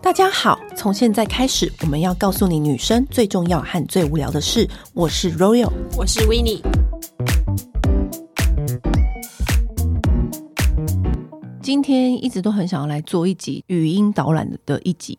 大家好，从现在开始，我们要告诉你女生最重要和最无聊的事。我是 Royal，我是 Winnie。今天一直都很想要来做一集语音导览的一集，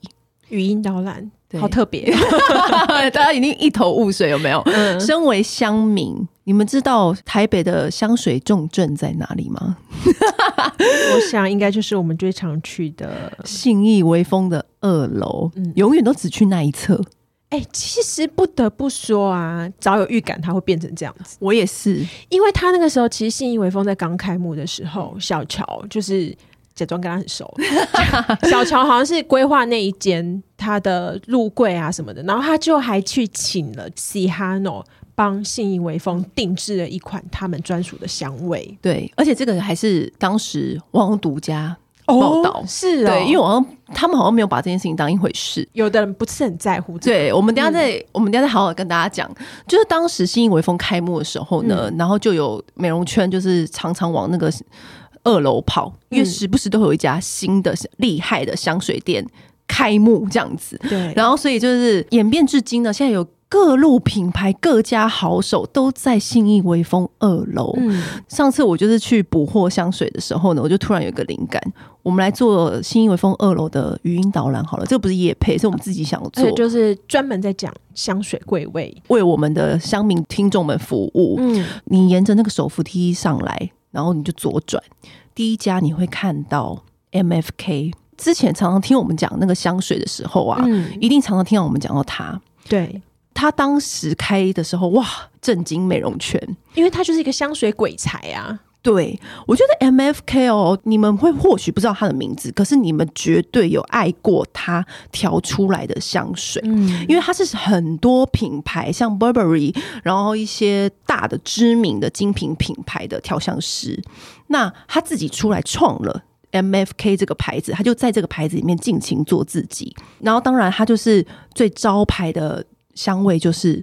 语音导览。好特别，大家一定一头雾水，有没有？嗯、身为乡民，你们知道台北的香水重镇在哪里吗？我想应该就是我们最常去的信义威风的二楼，嗯、永远都只去那一侧。哎、欸，其实不得不说啊，早有预感它会变成这样子。我也是，因为他那个时候其实信义威风在刚开幕的时候，小乔就是。假装跟他很熟，小乔好像是规划那一间他的入柜啊什么的，然后他就还去请了 Sihano 帮信义微风定制了一款他们专属的香味。对，而且这个还是当时网红独家报道，哦、是、哦，对，因为好像他们好像没有把这件事情当一回事，有的人不是很在乎、这个。对，我们等下再，嗯、我们等下再好好跟大家讲，就是当时信义微风开幕的时候呢，嗯、然后就有美容圈，就是常常往那个。二楼跑，因为时不时都会有一家新的厉害的香水店开幕，这样子。对，然后所以就是演变至今呢，现在有各路品牌、各家好手都在信义微风二楼。嗯，上次我就是去补货香水的时候呢，我就突然有一个灵感，我们来做信义微风二楼的语音导览好了。这个不是业配，是我们自己想做，就是专门在讲香水柜位，为我们的乡民听众们服务。嗯，你沿着那个手扶梯上来。然后你就左转，第一家你会看到 MFK。之前常常听我们讲那个香水的时候啊，嗯、一定常常听到我们讲到他。对，他当时开的时候，哇，震惊美容圈，因为他就是一个香水鬼才啊。对，我觉得 MFK 哦，你们会或许不知道他的名字，可是你们绝对有爱过他调出来的香水，嗯，因为它是很多品牌，像 Burberry，然后一些大的知名的精品品牌的调香师，那他自己出来创了 MFK 这个牌子，他就在这个牌子里面尽情做自己，然后当然他就是最招牌的香味就是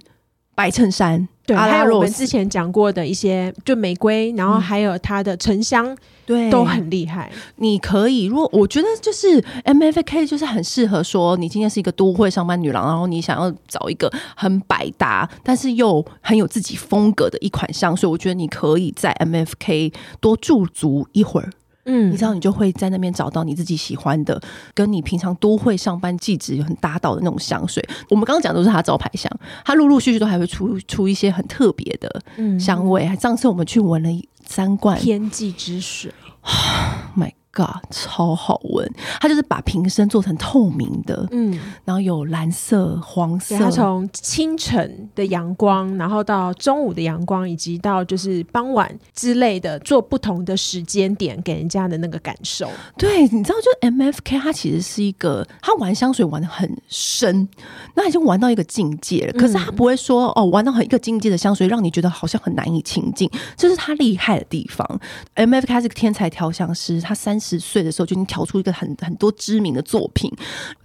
白衬衫。对，还有我们之前讲过的一些，就玫瑰，然后还有它的沉香，对，都很厉害。你可以，如果我觉得就是 MFK 就是很适合说，你今天是一个都会上班女郎，然后你想要找一个很百搭，但是又很有自己风格的一款香水，我觉得你可以在 MFK 多驻足一会儿。嗯，你知道，你就会在那边找到你自己喜欢的，跟你平常都会上班气质有很搭到的那种香水。我们刚刚讲都是他招牌香，他陆陆续续都还会出出一些很特别的香味。还上次我们去闻了三罐天际之水，My。God，超好闻！它就是把瓶身做成透明的，嗯，然后有蓝色、黄色。它从清晨的阳光，然后到中午的阳光，以及到就是傍晚之类的，做不同的时间点给人家的那个感受。对，你知道，就 MFK 它其实是一个，他玩香水玩的很深，那已经玩到一个境界了。可是他不会说哦，玩到很一个境界的香水，让你觉得好像很难以亲近，这是他厉害的地方。MFK 是个天才调香师，他三。十岁的时候就已经调出一个很很多知名的作品。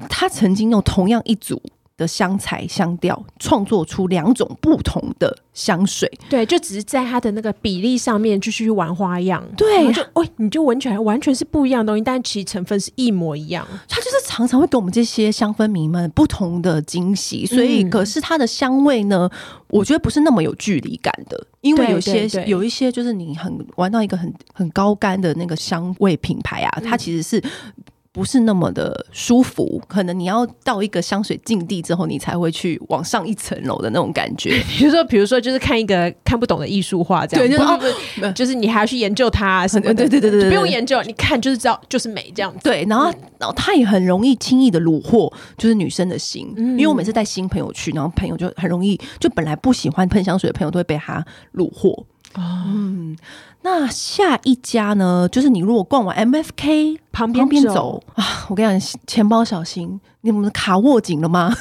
他曾经用同样一组的香材香调创作出两种不同的香水。对，就只是在它的那个比例上面继续玩花样。对，就哦，你就闻起来完全是不一样的东西，但其实成分是一模一样。它就是常常会给我们这些香氛迷们不同的惊喜。所以，可是它的香味呢，我觉得不是那么有距离感的。因为有些有一些就是你很玩到一个很很高干的那个香味品牌啊，它其实是不是那么的舒服？可能你要到一个香水境地之后，你才会去往上一层楼的那种感觉。比如说，比如说，就是看一个 看不懂的艺术画，这样对，就是、哦、就是你还要去研究它什么的？对对对对，不用研究，你看就是知道就是美这样子。对，然后然后它也很容易轻易的虏获，就是女生的心。嗯、因为我每次带新朋友去，然后朋友就很容易，就本来不喜欢喷香水的朋友都会被他虏获。哦，嗯，那下一家呢？就是你如果逛完 MFK 旁边边走啊，我跟你讲，钱包小心，你们的卡握紧了吗？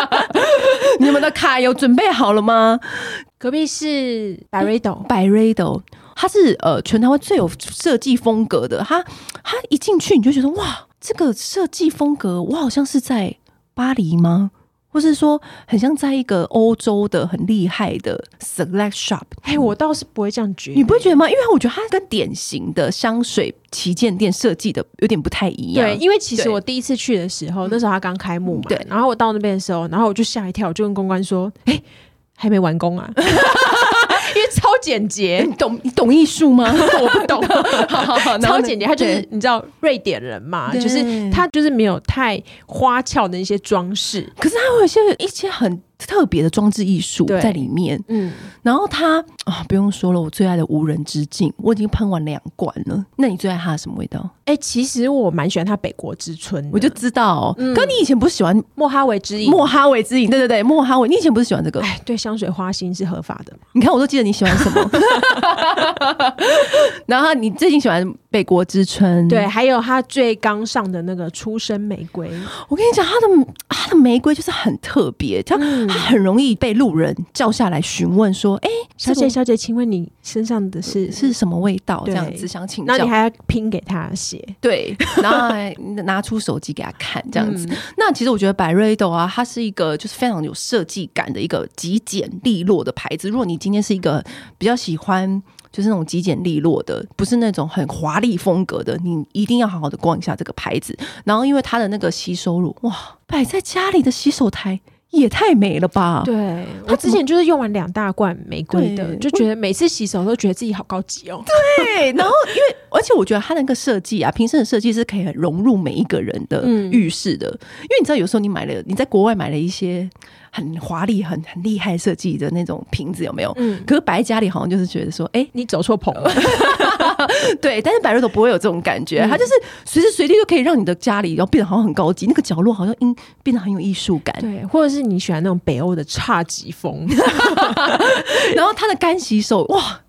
你们的卡有准备好了吗？隔壁是 Byredo，Byredo，它是呃全台湾最有设计风格的。它它一进去你就觉得哇，这个设计风格，我好像是在巴黎吗？或是说很像在一个欧洲的很厉害的 select shop。哎，我倒是不会这样觉得，你不会觉得吗？因为我觉得它跟典型的香水旗舰店设计的有点不太一样。对，因为其实我第一次去的时候，那时候它刚开幕嘛，对。然后我到那边的时候，然后我就吓一跳，我就跟公关说：“哎，还没完工啊。” 超简洁，你懂你懂艺术吗？我不懂。好好好，超简洁，他就是你知道瑞典人嘛，就是他就是没有太花俏的一些装饰，可是他会有一些一些很。特别的装置艺术在里面，嗯，然后它啊、哦，不用说了，我最爱的无人之境，我已经喷完两罐了。那你最爱它的什么味道？哎、欸，其实我蛮喜欢它北国之春，我就知道。嗯，可你以前不是喜欢莫哈维之影？莫哈维之影，对对对，莫哈维。你以前不是喜欢这个？哎，对，香水花心是合法的。你看，我都记得你喜欢什么。然后你最近喜欢北国之春，对，还有他最刚上的那个初生玫瑰。我跟你讲，他的他的玫瑰就是很特别，他很容易被路人叫下来询问说：“哎、欸，小姐，小姐，请问你身上的是是什么味道？”这样子想请教，那你还要拼给他写，对，然后还拿出手机给他看，这样子。嗯、那其实我觉得 Byredo 啊，它是一个就是非常有设计感的一个极简利落的牌子。如果你今天是一个比较喜欢就是那种极简利落的，不是那种很华丽风格的，你一定要好好的逛一下这个牌子。然后因为它的那个吸收乳，哇，摆在家里的洗手台。也太美了吧！对，我之前就是用完两大罐玫瑰的，就觉得每次洗手都觉得自己好高级哦。对，然后因为而且我觉得它那个设计啊，瓶身的设计是可以很融入每一个人的浴室的。因为你知道，有时候你买了你在国外买了一些很华丽、很很厉害设计的那种瓶子，有没有？嗯。可是摆在家里好像就是觉得说，哎，你走错棚了。对，但是 Byredo 不会有这种感觉，它就是随时随地都可以让你的家里要变得好像很高级，那个角落好像因变得很有艺术感。对，或者是你喜欢那种北欧的侘寂风，然后它的干洗手哇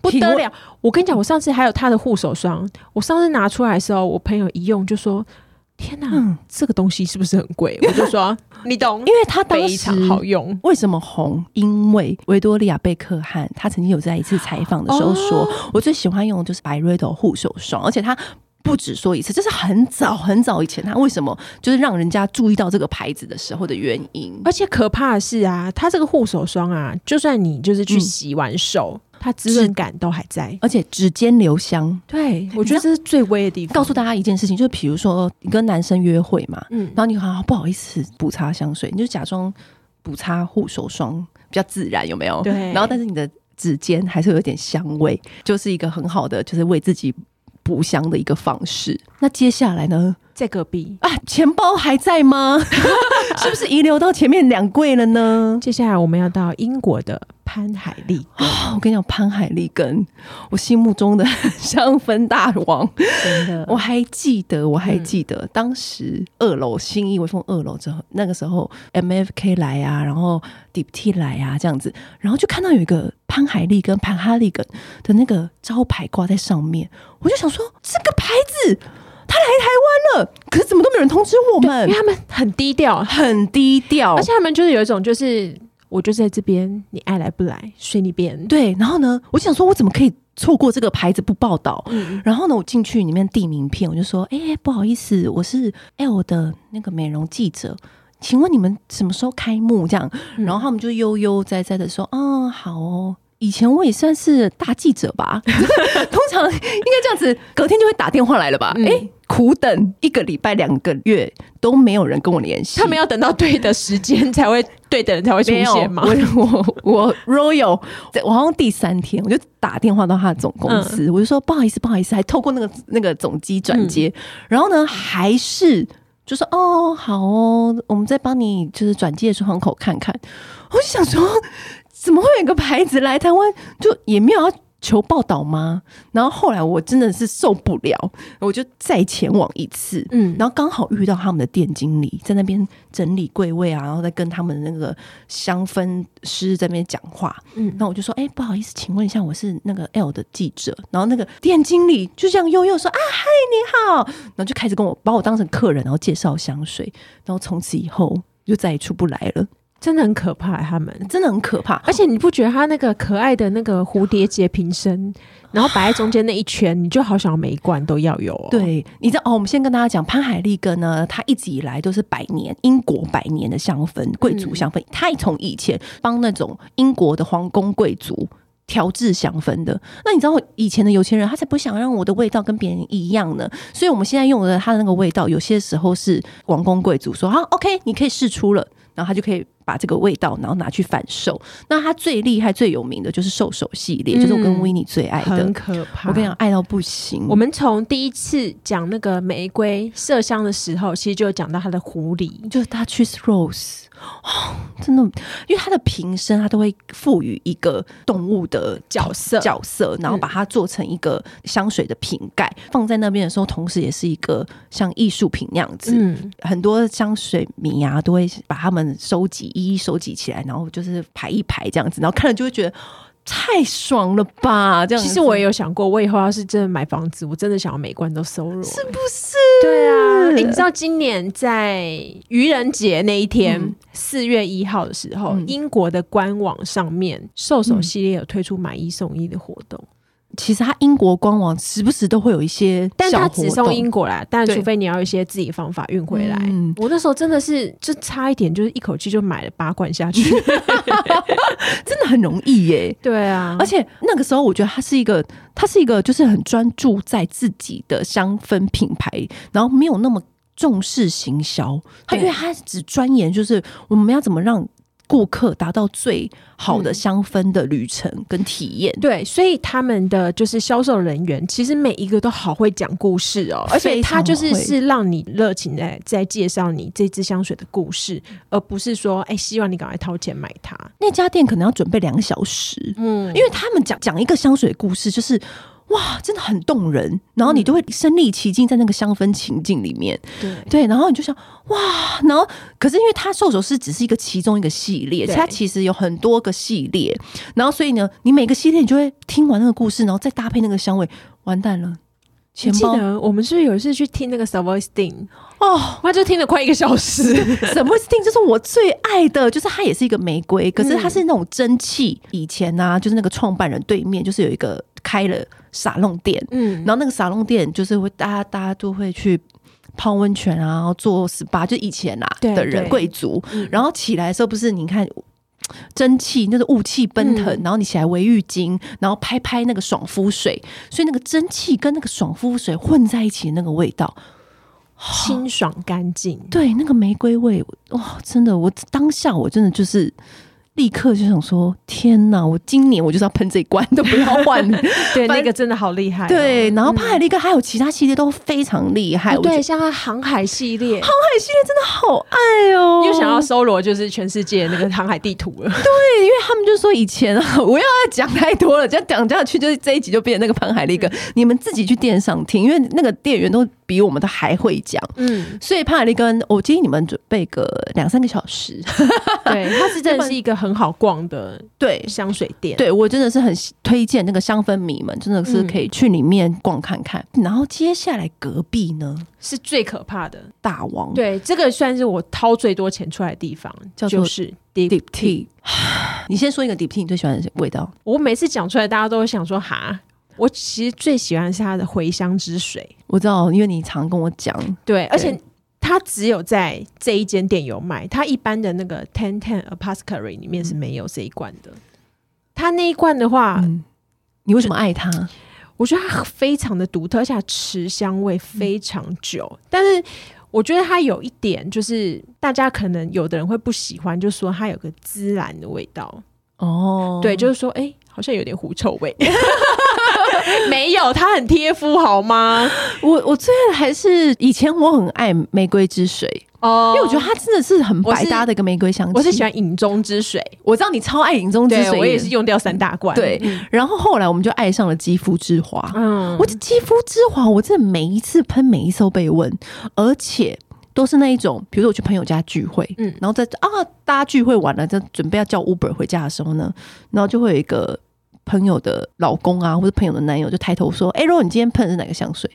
不得了！我跟你讲，我上次还有它的护手霜，我上次拿出来的时候，我朋友一用就说。天哪，嗯、这个东西是不是很贵？我就说你懂，因为它非常好用。为什么红？因为维多利亚贝克汉他曾经有在一次采访的时候说，哦、我最喜欢用的就是 Byredo 护手霜，而且他不止说一次，这是很早很早以前他为什么就是让人家注意到这个牌子的时候的原因。而且可怕的是啊，它这个护手霜啊，就算你就是去洗完手。嗯它滋润感都还在，而且指尖留香。对，我觉得这是最微的地方。告诉大家一件事情，就是比如说你跟男生约会嘛，嗯，然后你好像不好意思补擦香水，你就假装补擦护手霜，比较自然，有没有？对。然后，但是你的指尖还是有点香味，就是一个很好的，就是为自己补香的一个方式。那接下来呢？在隔壁啊，钱包还在吗？是不是遗留到前面两柜了呢？接下来我们要到英国的潘海利根。我跟你讲，潘海利根，我心目中的 香氛大王，真的，我还记得，我还记得、嗯、当时二楼新义微风二楼之后，那个时候 MFK 来啊，然后 Diptyque 来啊，这样子，然后就看到有一个潘海利根、潘哈利根的那个招牌挂在上面，我就想说，这个牌子。他来台湾了，可是怎么都没有人通知我们？因为他们很低调，很低调，而且他们就是有一种，就是我就在这边，你爱来不来随你便。对，然后呢，我想说，我怎么可以错过这个牌子不报道？嗯，然后呢，我进去里面递名片，我就说，哎、欸，不好意思，我是 L 的那个美容记者，请问你们什么时候开幕？这样，然后他们就悠悠哉哉的说，嗯，好哦。以前我也算是大记者吧，通常应该这样子，隔天就会打电话来了吧？哎、嗯欸，苦等一个礼拜、两个月都没有人跟我联系，他们要等到对的时间才会对的人才会出现吗？我我我 Royal，我好像第三天我就打电话到他的总公司，嗯、我就说不好意思，不好意思，还透过那个那个总机转接，嗯、然后呢，还是就说哦好哦，我们再帮你就是转接的窗口看看，我就想说。怎么会有一个牌子来台湾，就也没有要求报道吗？然后后来我真的是受不了，我就再前往一次，嗯，然后刚好遇到他们的店经理在那边整理柜位啊，然后再跟他们那个香氛师在那边讲话，嗯，那我就说，哎、欸，不好意思，请问一下，我是那个 L 的记者。然后那个店经理就这样悠悠说，啊，嗨，你好，然后就开始跟我把我当成客人，然后介绍香水，然后从此以后就再也出不来了。真的很可怕，他们真的很可怕。而且你不觉得他那个可爱的那个蝴蝶结瓶身，然后摆在中间那一圈，你就好想要每一罐都要有哦。对，你知道哦？我们先跟大家讲，潘海利根呢，他一直以来都是百年英国百年的香氛，贵族香氛。嗯、他从以前帮那种英国的皇宫贵族调制香氛的。那你知道以前的有钱人，他才不想让我的味道跟别人一样呢。所以我们现在用的他的那个味道，有些时候是王公贵族说啊 OK，你可以试出了，然后他就可以。把这个味道，然后拿去反售。那它最厉害、最有名的就是兽首系列，嗯、就是我跟维尼最爱的，很可怕。我跟你讲，爱到不行。我们从第一次讲那个玫瑰麝香的时候，其实就有讲到它的狐狸，就是它 Duchess Rose。哦，真的，因为它的瓶身，它都会赋予一个动物的角色角色，然后把它做成一个香水的瓶盖，嗯、放在那边的时候，同时也是一个像艺术品那样子。嗯，很多香水迷啊，都会把它们收集。一一收集起来，然后就是排一排这样子，然后看了就会觉得太爽了吧？这样，其实我也有想过，我以后要是真的买房子，我真的想要每关都收入，是不是？对啊，你知道今年在愚人节那一天，四、嗯、月一号的时候，嗯、英国的官网上面兽首系列有推出买一送一的活动。其实它英国官网时不时都会有一些，但它只送英国来，但除非你要一些自己方法运回来。嗯、我那时候真的是就差一点，就是一口气就买了八罐下去，真的很容易耶。对啊，而且那个时候我觉得它是一个，它是一个就是很专注在自己的香氛品牌，然后没有那么重视行销。他因为他只钻研就是我们要怎么让。顾客达到最好的香氛的旅程跟体验，嗯，对，所以他们的就是销售人员，其实每一个都好会讲故事哦，而且他就是是让你热情在在介绍你这支香水的故事，而不是说哎，希望你赶快掏钱买它。那家店可能要准备两小时，嗯，因为他们讲讲一个香水故事就是。哇，真的很动人，然后你就会身临其境在那个香氛情境里面，对。对，然后你就想哇，然后可是因为它兽首是只是一个其中一个系列，它其实有很多个系列，然后所以呢，你每个系列你就会听完那个故事，然后再搭配那个香味，完蛋了。钱包，记得我们是不是有一次去听那个 Savoy Sting 哦，那就听了快一个小时。Savoy Sting 就是我最爱的，就是它也是一个玫瑰，可是它是那种蒸汽。以前呢、啊，就是那个创办人对面就是有一个开了沙龙店，嗯，然后那个沙龙店就是会大家大家都会去泡温泉啊，然后做 SPA，就以前啊的人贵族，然后起来的时候不是你看。蒸汽，那个雾气奔腾，嗯、然后你起来围浴巾，然后拍拍那个爽肤水，所以那个蒸汽跟那个爽肤水混在一起那个味道，清爽干净，对，那个玫瑰味，哇，真的，我当下我真的就是。立刻就想说：天哪！我今年我就是要喷这一罐，都不要换。对，那个真的好厉害。对，然后潘海利根还有其他系列都非常厉害。对，像它航海系列，航海系列真的好爱哦！又想要搜罗就是全世界那个航海地图了。对，因为他们就说以前啊，我要讲太多了，这样讲下去，就是这一集就变成那个潘海利根。你们自己去店上听，因为那个店员都比我们都还会讲。嗯，所以潘海利根，我建议你们准备个两三个小时。对，它是真的是一个很。好逛的，对香水店，对我真的是很推荐那个香氛迷们，真的是可以去里面逛看看。嗯、然后接下来隔壁呢是最可怕的大王，对这个算是我掏最多钱出来的地方，叫做是 Deep Tea。你先说一个 Diptyque 你最喜欢的味道。我每次讲出来，大家都会想说哈，我其实最喜欢是它的茴香之水。我知道，因为你常跟我讲，对，而且。它只有在这一间店有卖，它一般的那个 Ten Ten Apothecary 里面是没有这一罐的。它那一罐的话，嗯、你为什么爱它？我觉得它非常的独特，而且持香味非常久。嗯、但是我觉得它有一点，就是大家可能有的人会不喜欢，就是说它有个孜然的味道。哦，对，就是说，哎、欸，好像有点狐臭味。没有，它很贴肤，好吗？我我最爱的还是以前我很爱玫瑰之水哦，因为我觉得它真的是很百搭的一个玫瑰香气。我是喜欢影中之水，我知道你超爱影中之水，我也是用掉三大罐。对，然后后来我们就爱上了肌肤之华。嗯，我的肌肤之华，我真的每一次喷，每一次被问，而且都是那一种，比如说我去朋友家聚会，嗯，然后在啊大家聚会完了，就准备要叫 Uber 回家的时候呢，然后就会有一个。朋友的老公啊，或者朋友的男友就抬头说：“哎、如果你今天喷的是哪个香水？”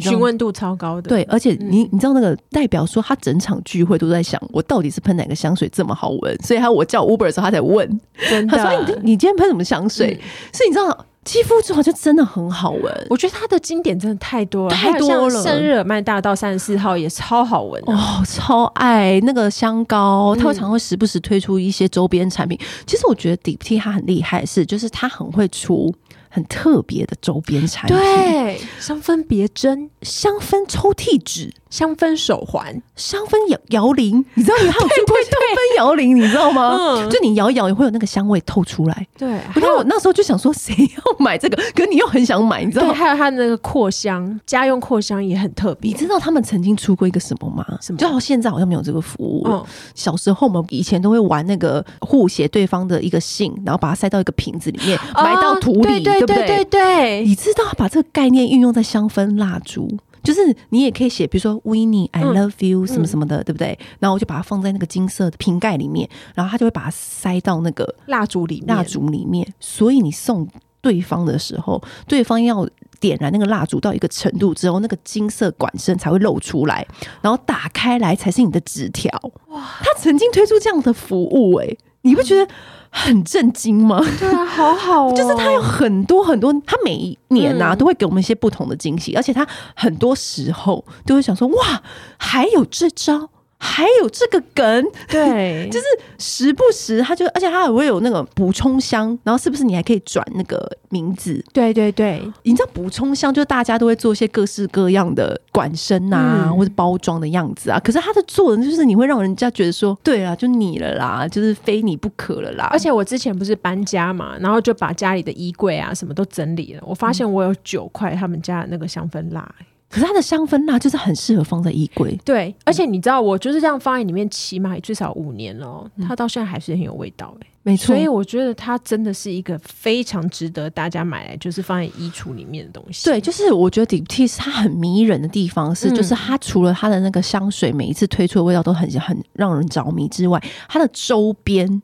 询问度超高的。对，而且你你知道那个代表说他整场聚会都在想，我到底是喷哪个香水这么好闻？所以他我叫 Uber 的时候，他才问，他说你你今天喷什么香水？所以你知道。肌肤之后就真的很好闻，我觉得它的经典真的太多了，太多了。圣日耳曼大道三十四号也超好闻哦，超爱那个香膏，它会常会时不时推出一些周边产品。其实我觉得 Diptyque 它很厉害，是就是它很会出。很特别的周边产品，对，香氛别针、香氛抽屉纸、香氛手环、香氛摇摇铃，你知道你还有做过 香氛摇铃，你知道吗？嗯，就你摇一摇也会有那个香味透出来。对，然后我那时候就想说，谁要买这个？可是你又很想买，你知道吗？还有它的那个扩香，家用扩香也很特别。你知道他们曾经出过一个什么吗？什么？就好现在好像没有这个服务了。小时候我们以前都会玩那个互写对方的一个信，然后把它塞到一个瓶子里面，埋到土里。对对对对，对你知道把这个概念运用在香氛蜡烛，就是你也可以写，比如说 Winnie I love you 什么什么的，对不对？然后我就把它放在那个金色的瓶盖里面，然后他就会把它塞到那个蜡烛里蜡烛里面。所以你送对方的时候，对方要点燃那个蜡烛到一个程度之后，那个金色管身才会露出来，然后打开来才是你的纸条。哇，他曾经推出这样的服务，哎，你不觉得？很震惊吗？对啊，好好哦。就是他有很多很多，他每一年呐、啊、都会给我们一些不同的惊喜，而且他很多时候都会想说，哇，还有这招。还有这个梗，对，就是时不时他就，而且他还会有那个补充箱，然后是不是你还可以转那个名字？对对对，你知道补充箱就是大家都会做一些各式各样的管身啊，嗯、或者包装的样子啊。可是他的做的就是你会让人家觉得说，对啊，就你了啦，就是非你不可了啦。而且我之前不是搬家嘛，然后就把家里的衣柜啊什么都整理了，我发现我有九块他们家的那个香氛蜡。可是它的香氛蜡就是很适合放在衣柜，对，而且你知道，我就是这样放在里面，起码最少五年了，它到现在还是很有味道哎、欸，没错。所以我觉得它真的是一个非常值得大家买来，就是放在衣橱里面的东西。对，就是我觉得 Diptyque 它很迷人的地方是，就是它除了它的那个香水每一次推出的味道都很很让人着迷之外，它的周边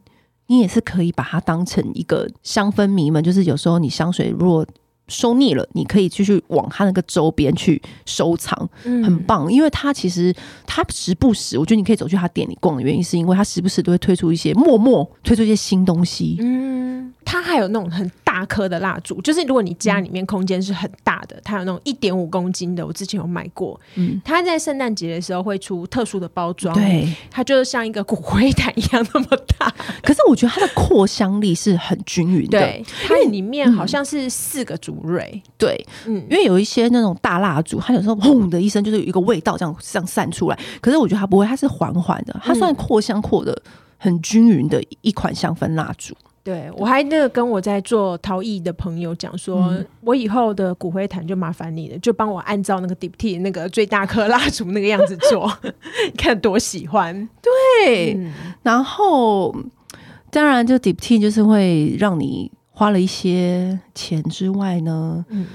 你也是可以把它当成一个香氛迷们，就是有时候你香水如果。收腻了，你可以继续往它那个周边去收藏，嗯、很棒。因为它其实它时不时，我觉得你可以走去他店里逛的原因，是因为它时不时都会推出一些默默推出一些新东西。嗯，它还有那种很大颗的蜡烛，就是如果你家里面空间是很大的，它有那种一点五公斤的，我之前有买过。嗯，它在圣诞节的时候会出特殊的包装，对，它就是像一个骨灰坛一样那么大。可是我觉得它的扩香力是很均匀的，对，它里面好像是四个烛。瑞对，嗯，因为有一些那种大蜡烛，它有时候轰的一声，就是有一个味道这样这样散出来。可是我觉得它不会，它是缓缓的，它算扩香扩的很均匀的一款香氛蜡烛。对，我还那个跟我在做陶艺的朋友讲说，嗯、我以后的骨灰坛就麻烦你了，就帮我按照那个 Diptyque 那个最大颗蜡烛那个样子做，你 看多喜欢。对，嗯、然后当然就 Diptyque 就是会让你。花了一些钱之外呢，嗯，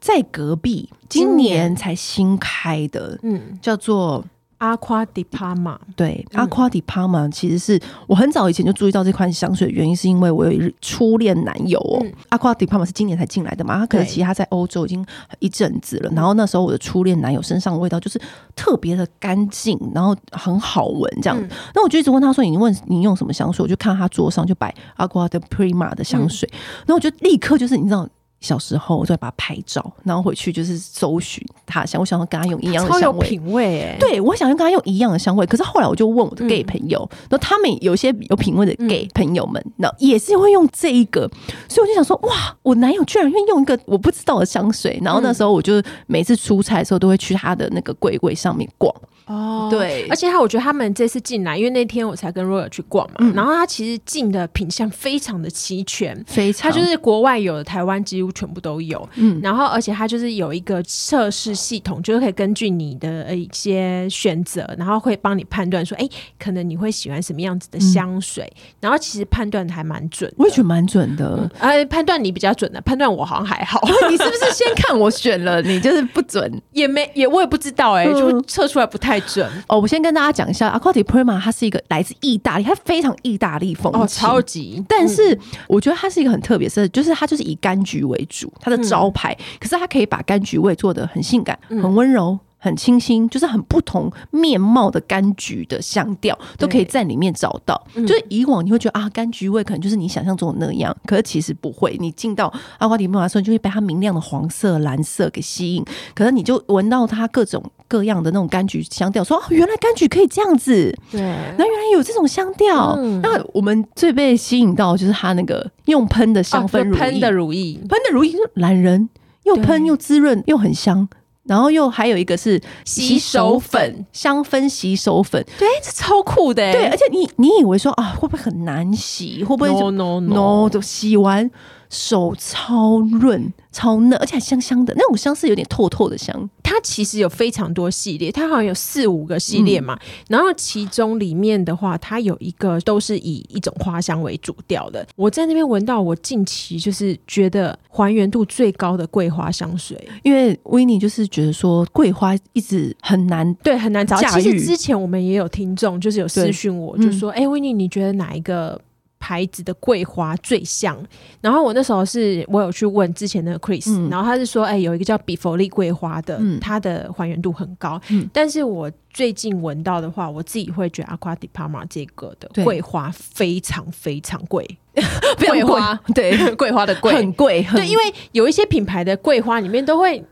在隔壁今年才新开的，嗯，叫做。Acqua di Parma，对，Acqua di Parma 其实是我很早以前就注意到这款香水的原因，是因为我有一初恋男友哦。Acqua di Parma 是今年才进来的嘛，他可能其实他在欧洲已经一阵子了。然后那时候我的初恋男友身上的味道就是特别的干净，然后很好闻这样。那我就一直问他说：“你问你用什么香水？”我就看他桌上就摆 Acqua di Parma 的香水，然后我就立刻就是你知道。小时候我就会把它拍照，然后回去就是搜寻他香，我想要跟他用一样的香味，超有品味哎！对，我想要跟他用一样的香味。可是后来我就问我的 gay 朋友，那、嗯、他们有些有品味的 gay 朋友们，那、嗯、也是会用这一个，所以我就想说，哇，我男友居然会用一个我不知道的香水。然后那时候我就每次出差的时候都会去他的那个柜柜上面逛。哦，对，而且他，我觉得他们这次进来，因为那天我才跟 Royal 去逛嘛，嗯、然后他其实进的品相非常的齐全，非常，他就是国外有的，台湾几乎全部都有，嗯，然后而且他就是有一个测试系统，就是可以根据你的一些选择，然后会帮你判断说，哎，可能你会喜欢什么样子的香水，嗯、然后其实判断还蛮准，我也觉得蛮准的，哎、嗯，判断你比较准的，判断我好像还好，你是不是先看我选了，你就是不准，也没也我也不知道、欸，哎、嗯，就测出来不太。准哦！我先跟大家讲一下，Acqua di Prima，它是一个来自意大利，它非常意大利风哦，超级。但是我觉得它是一个很特别的，就是它就是以柑橘为为主，它的招牌。嗯、可是它可以把柑橘味做的很性感、嗯、很温柔。很清新，就是很不同面貌的柑橘的香调都可以在里面找到。就是以往你会觉得啊，柑橘味可能就是你想象中的那样，可是其实不会。你进到阿瓜迪梦玛的时候，你就会被它明亮的黄色、蓝色给吸引。可是你就闻到它各种各样的那种柑橘香调，说哦，原来柑橘可以这样子。对，那原来有这种香调。嗯、那我们最被吸引到就是它那个用喷的香氛喷的乳液，喷的乳液就是懒人，又喷又滋润又很香。然后又还有一个是洗手粉，香氛洗手粉，对，这超酷的。对，而且你你以为说啊，会不会很难洗？会不会 no no no，, 洗完手超润。超嫩，而且还香香的，那种香是有点透透的香。它其实有非常多系列，它好像有四五个系列嘛。嗯、然后其中里面的话，它有一个都是以一种花香为主调的。我在那边闻到，我近期就是觉得还原度最高的桂花香水。因为维尼就是觉得说桂花一直很难对很难找。其实之前我们也有听众就是有私讯我，就说：“哎、嗯，维尼，你觉得哪一个？”牌子的桂花最像，然后我那时候是我有去问之前的 Chris，、嗯、然后他是说，哎、欸，有一个叫比佛利桂花的，嗯、它的还原度很高。嗯、但是我最近闻到的话，我自己会觉得 Acqua di Parma 这个的桂花非常非常贵，桂花 对。桂花的贵。很贵，对，因为有一些品牌的桂花里面都会。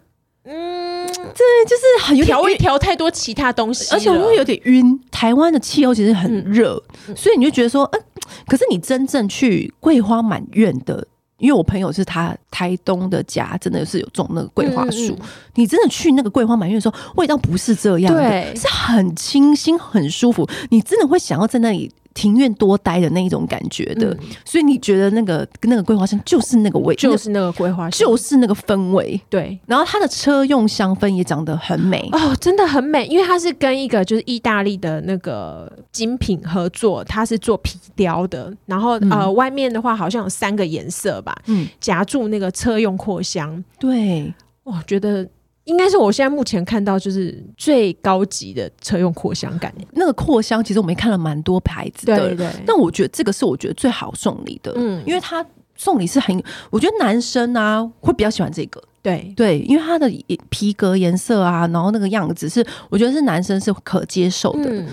嗯，这就是很有调味调太多其他东西，而且我会有点晕。台湾的气候其实很热，嗯、所以你就觉得说，嗯，可是你真正去桂花满院的，因为我朋友是他台东的家，真的是有种那个桂花树。嗯嗯、你真的去那个桂花满院的时候，味道不是这样的，是很清新、很舒服。你真的会想要在那里。庭院多待的那一种感觉的，嗯、所以你觉得那个那个桂花香就是那个味，就是那个桂花香，就是那个氛围。对，然后它的车用香氛也长得很美哦，真的很美，因为它是跟一个就是意大利的那个精品合作，它是做皮雕的，然后、嗯、呃外面的话好像有三个颜色吧，嗯，夹住那个车用扩香，对，我觉得。应该是我现在目前看到就是最高级的车用扩香感。那个扩香其实我们也看了蛮多牌子的，对对。但我觉得这个是我觉得最好送礼的，嗯，因为它送礼是很，我觉得男生啊会比较喜欢这个，对。对，因为它的皮革颜色啊，然后那个样子是我觉得是男生是可接受的，嗯，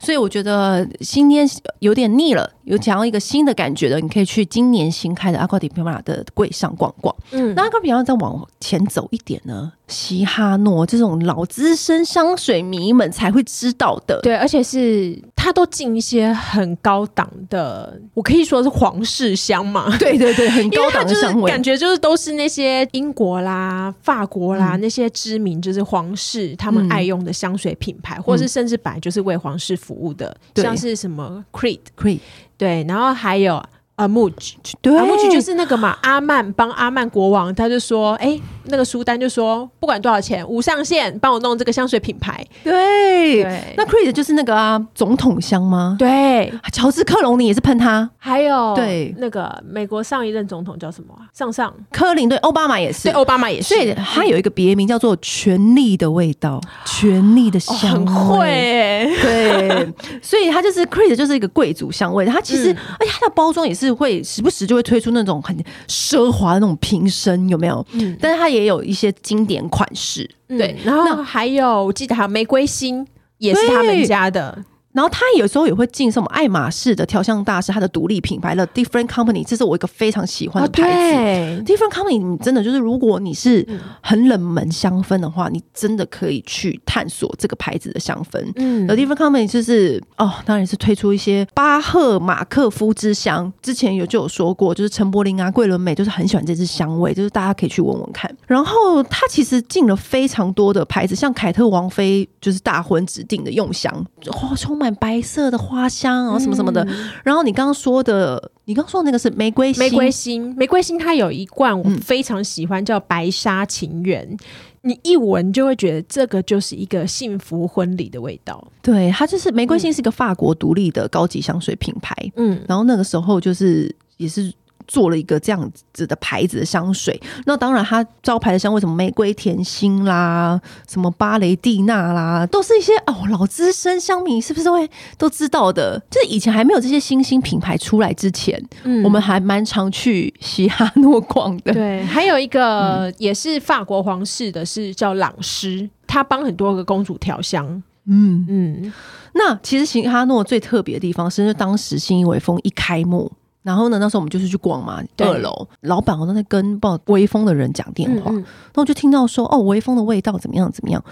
所以我觉得今天有点腻了。有想要一个新的感觉的，你可以去今年新开的 Acqua di Parma 的柜上逛逛。嗯，那 Acqua di Parma 再往前走一点呢，西哈诺这种老资深香水迷们才会知道的。对，而且是它都进一些很高档的，我可以说是皇室香嘛。对对对，很 高档的香味，感觉就是都是那些英国啦、法国啦、嗯、那些知名就是皇室他们爱用的香水品牌，嗯、或是甚至本来就是为皇室服务的，嗯、像是什么 Creed Creed。对，然后还有。阿木吉，对，阿木吉就是那个嘛。阿曼帮阿曼国王，他就说：“哎、欸，那个苏丹就说，不管多少钱，无上限，帮我弄这个香水品牌。对”对，那 Creed 就是那个啊，总统香吗？对，乔治克隆尼也是喷他。还有对那个美国上一任总统叫什么啊？上上科林，对，奥巴马也是，对，奥巴马也是。所以他有一个别名叫做“权力的味道”，权力的香味。哦、很会、欸，对，所以他就是 Creed 就是一个贵族香味。它其实，而且它的包装也是。会时不时就会推出那种很奢华的那种瓶身，有没有？嗯，但是它也有一些经典款式，嗯、对。然后还有，我记得还有玫瑰心，也是他们家的。然后他有时候也会进什么爱马仕的调香大师，他的独立品牌了 Different Company，这是我一个非常喜欢的牌子。Different Company，你真的就是如果你是很冷门香氛的话，你真的可以去探索这个牌子的香氛。嗯，Different Company 就是哦，当然是推出一些巴赫马克夫之香，之前有就有说过，就是陈柏霖啊、桂纶镁就是很喜欢这支香味，就是大家可以去闻闻看。然后他其实进了非常多的牌子，像凯特王妃就是大婚指定的用香，哦，充满白色的花香啊，什么什么的。嗯、然后你刚刚说的，你刚刚说的那个是玫瑰玫瑰心，玫瑰心它有一罐我非常喜欢，叫白纱情缘。嗯、你一闻就会觉得这个就是一个幸福婚礼的味道。对，它就是玫瑰心是一个法国独立的高级香水品牌。嗯，然后那个时候就是也是。做了一个这样子的牌子的香水。那当然，它招牌的香味什么玫瑰甜心啦，什么巴雷蒂娜啦，都是一些哦老资深香迷是不是会都知道的？就是以前还没有这些新兴品牌出来之前，嗯，我们还蛮常去西哈诺逛的。对，还有一个也是法国皇室的，是叫朗诗，他帮很多个公主调香。嗯嗯，那其实西哈诺最特别的地方是，就当时新一微风一开幕，然后呢，那时候我们就是去逛嘛，二楼老板好像在跟报微风的人讲电话，嗯嗯，然后我就听到说哦，微风的味道怎么样怎么样。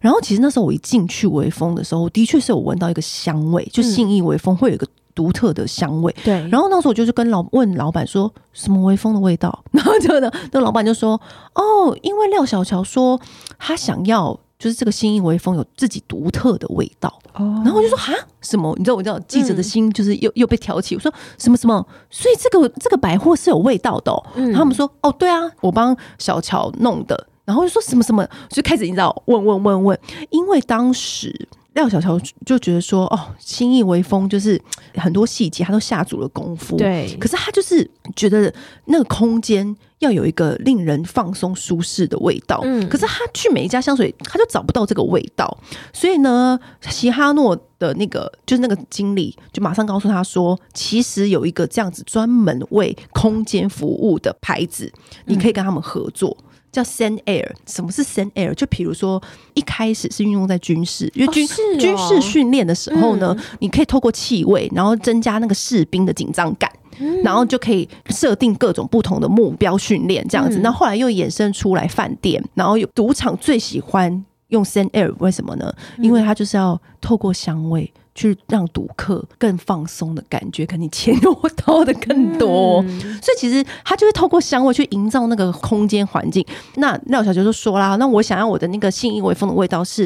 然后其实那时候我一进去微风的时候，的确是有闻到一个香味，就信义微风会有一个独特的香味。对、嗯，然后那时候我就去跟老问老板说什么微风的味道，然后就呢，那老板就说哦，因为廖小乔说他想要。就是这个新意微风有自己独特的味道，oh. 然后我就说哈什么？你知道我知道记者的心就是又、嗯、又被挑起。我说什么什么？所以这个这个百货是有味道的、哦。嗯、然后他们说哦对啊，我帮小乔弄的。然后就说什么什么，就开始你知道问问问问，因为当时。廖小乔就觉得说：“哦，信义微风就是很多细节他都下足了功夫，对。可是他就是觉得那个空间要有一个令人放松舒适的味道。嗯，可是他去每一家香水，他就找不到这个味道。所以呢，西哈诺的那个就是那个经理就马上告诉他说，其实有一个这样子专门为空间服务的牌子，你可以跟他们合作。”叫 Scent Air，什么是 Scent Air？就比如说一开始是运用在军事，因为军、哦哦、军事训练的时候呢，嗯、你可以透过气味，然后增加那个士兵的紧张感，嗯、然后就可以设定各种不同的目标训练这样子。那、嗯、后，来又衍生出来饭店，然后有赌场最喜欢用 Scent Air，为什么呢？因为它就是要透过香味。去让赌客更放松的感觉，肯定钱又会掏的更多，嗯、所以其实他就会透过香味去营造那个空间环境。那廖小姐就说啦，那我想要我的那个信义微风的味道是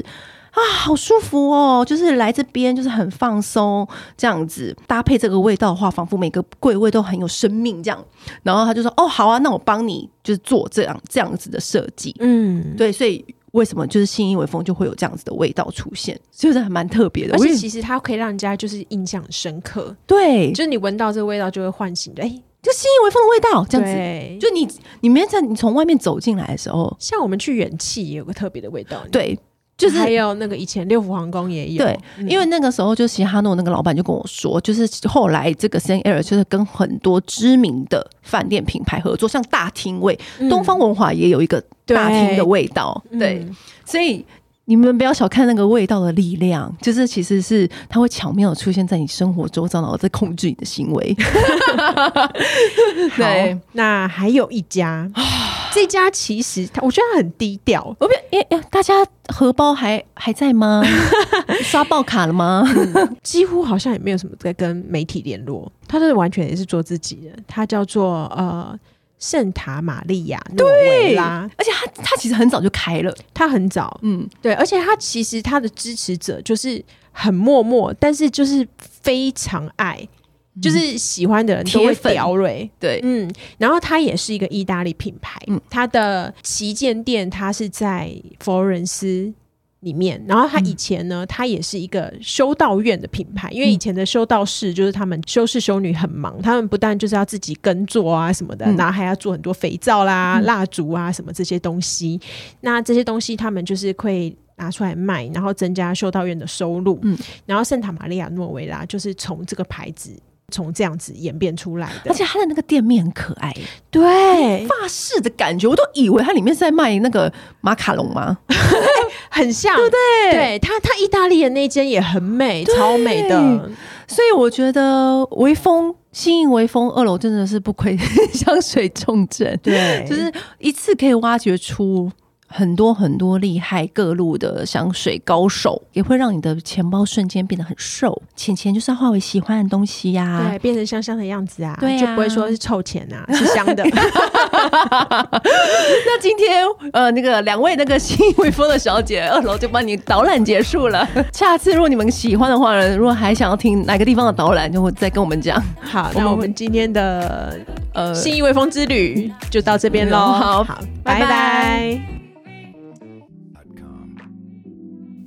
啊，好舒服哦，就是来这边就是很放松这样子，搭配这个味道的话，仿佛每个柜位都很有生命这样。然后他就说哦，好啊，那我帮你就是做这样这样子的设计，嗯，对，所以。为什么就是信义微风就会有这样子的味道出现？就是还蛮特别的，而且其实它可以让人家就是印象深刻。对，就是你闻到这个味道就会唤醒，哎，就信义为风的味道这样子。对就你，你没在你从外面走进来的时候，像我们去远气也有个特别的味道。对。就是还有那个以前六福皇宫也有，对，嗯、因为那个时候就西哈诺那个老板就跟我说，就是后来这个 Scent Air 就是跟很多知名的饭店品牌合作，像大厅味，嗯、东方文华也有一个大厅的味道，对，所以你们不要小看那个味道的力量，就是其实是它会巧妙的出现在你生活周遭，然后在控制你的行为。对，那还有一家。这家其实他，我觉得它很低调。我不，哎哎，大家荷包还还在吗？刷爆卡了吗？嗯，几乎好像也没有什么在跟媒体联络。他是完全也是做自己的。他叫做呃圣塔玛利亚诺维拉，而且他他其实很早就开了，他很早，嗯，对，而且他其实他的支持者就是很默默，但是就是非常爱。就是喜欢的人都会屌蕊，对，嗯，然后它也是一个意大利品牌，嗯，它的旗舰店它是在佛罗伦斯里面，然后他以前呢，他也是一个修道院的品牌，因为以前的修道士就是他们修士修女很忙，他们不但就是要自己耕作啊什么的，然后还要做很多肥皂啦、蜡烛啊什么这些东西，那这些东西他们就是会拿出来卖，然后增加修道院的收入，嗯，然后圣塔玛利亚诺维拉就是从这个牌子。从这样子演变出来的，而且它的那个店面很可爱，对，法式的感觉，我都以为它里面是在卖那个马卡龙吗？很像，对不对？对，它它意大利的那间也很美，超美的。所以我觉得微风，信义微风二楼真的是不亏 香水重镇，对，就是一次可以挖掘出。很多很多厉害各路的香水高手，也会让你的钱包瞬间变得很瘦。钱钱就是要化为喜欢的东西呀、啊，对，变成香香的样子啊，对啊，就不会说是臭钱啊，是香的。那今天呃，那个两位那个信义微风的小姐，二楼就帮你导览结束了。下次如果你们喜欢的话呢，如果还想要听哪个地方的导览，就会再跟我们讲。好，那我们今天的呃信义微风之旅就到这边喽。好，好，拜拜。拜拜